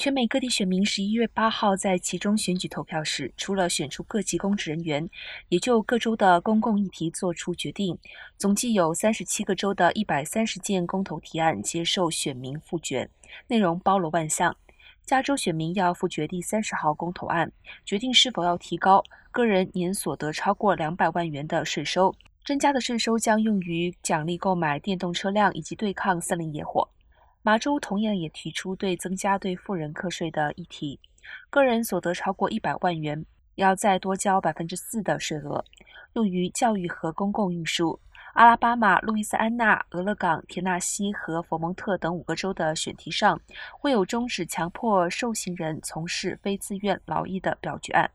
全美各地选民十一月八号在其中选举投票时，除了选出各级公职人员，也就各州的公共议题作出决定。总计有三十七个州的一百三十件公投提案接受选民复决，内容包罗万象。加州选民要复决第三十号公投案，决定是否要提高个人年所得超过两百万元的税收。增加的税收将用于奖励购买电动车辆以及对抗森林野火。马州同样也提出对增加对富人课税的议题，个人所得超过一百万元，要再多交百分之四的税额，用于教育和公共运输。阿拉巴马、路易斯安那、俄勒冈、田纳西和佛蒙特等五个州的选题上，会有终止强迫受刑人从事非自愿劳役的表决案。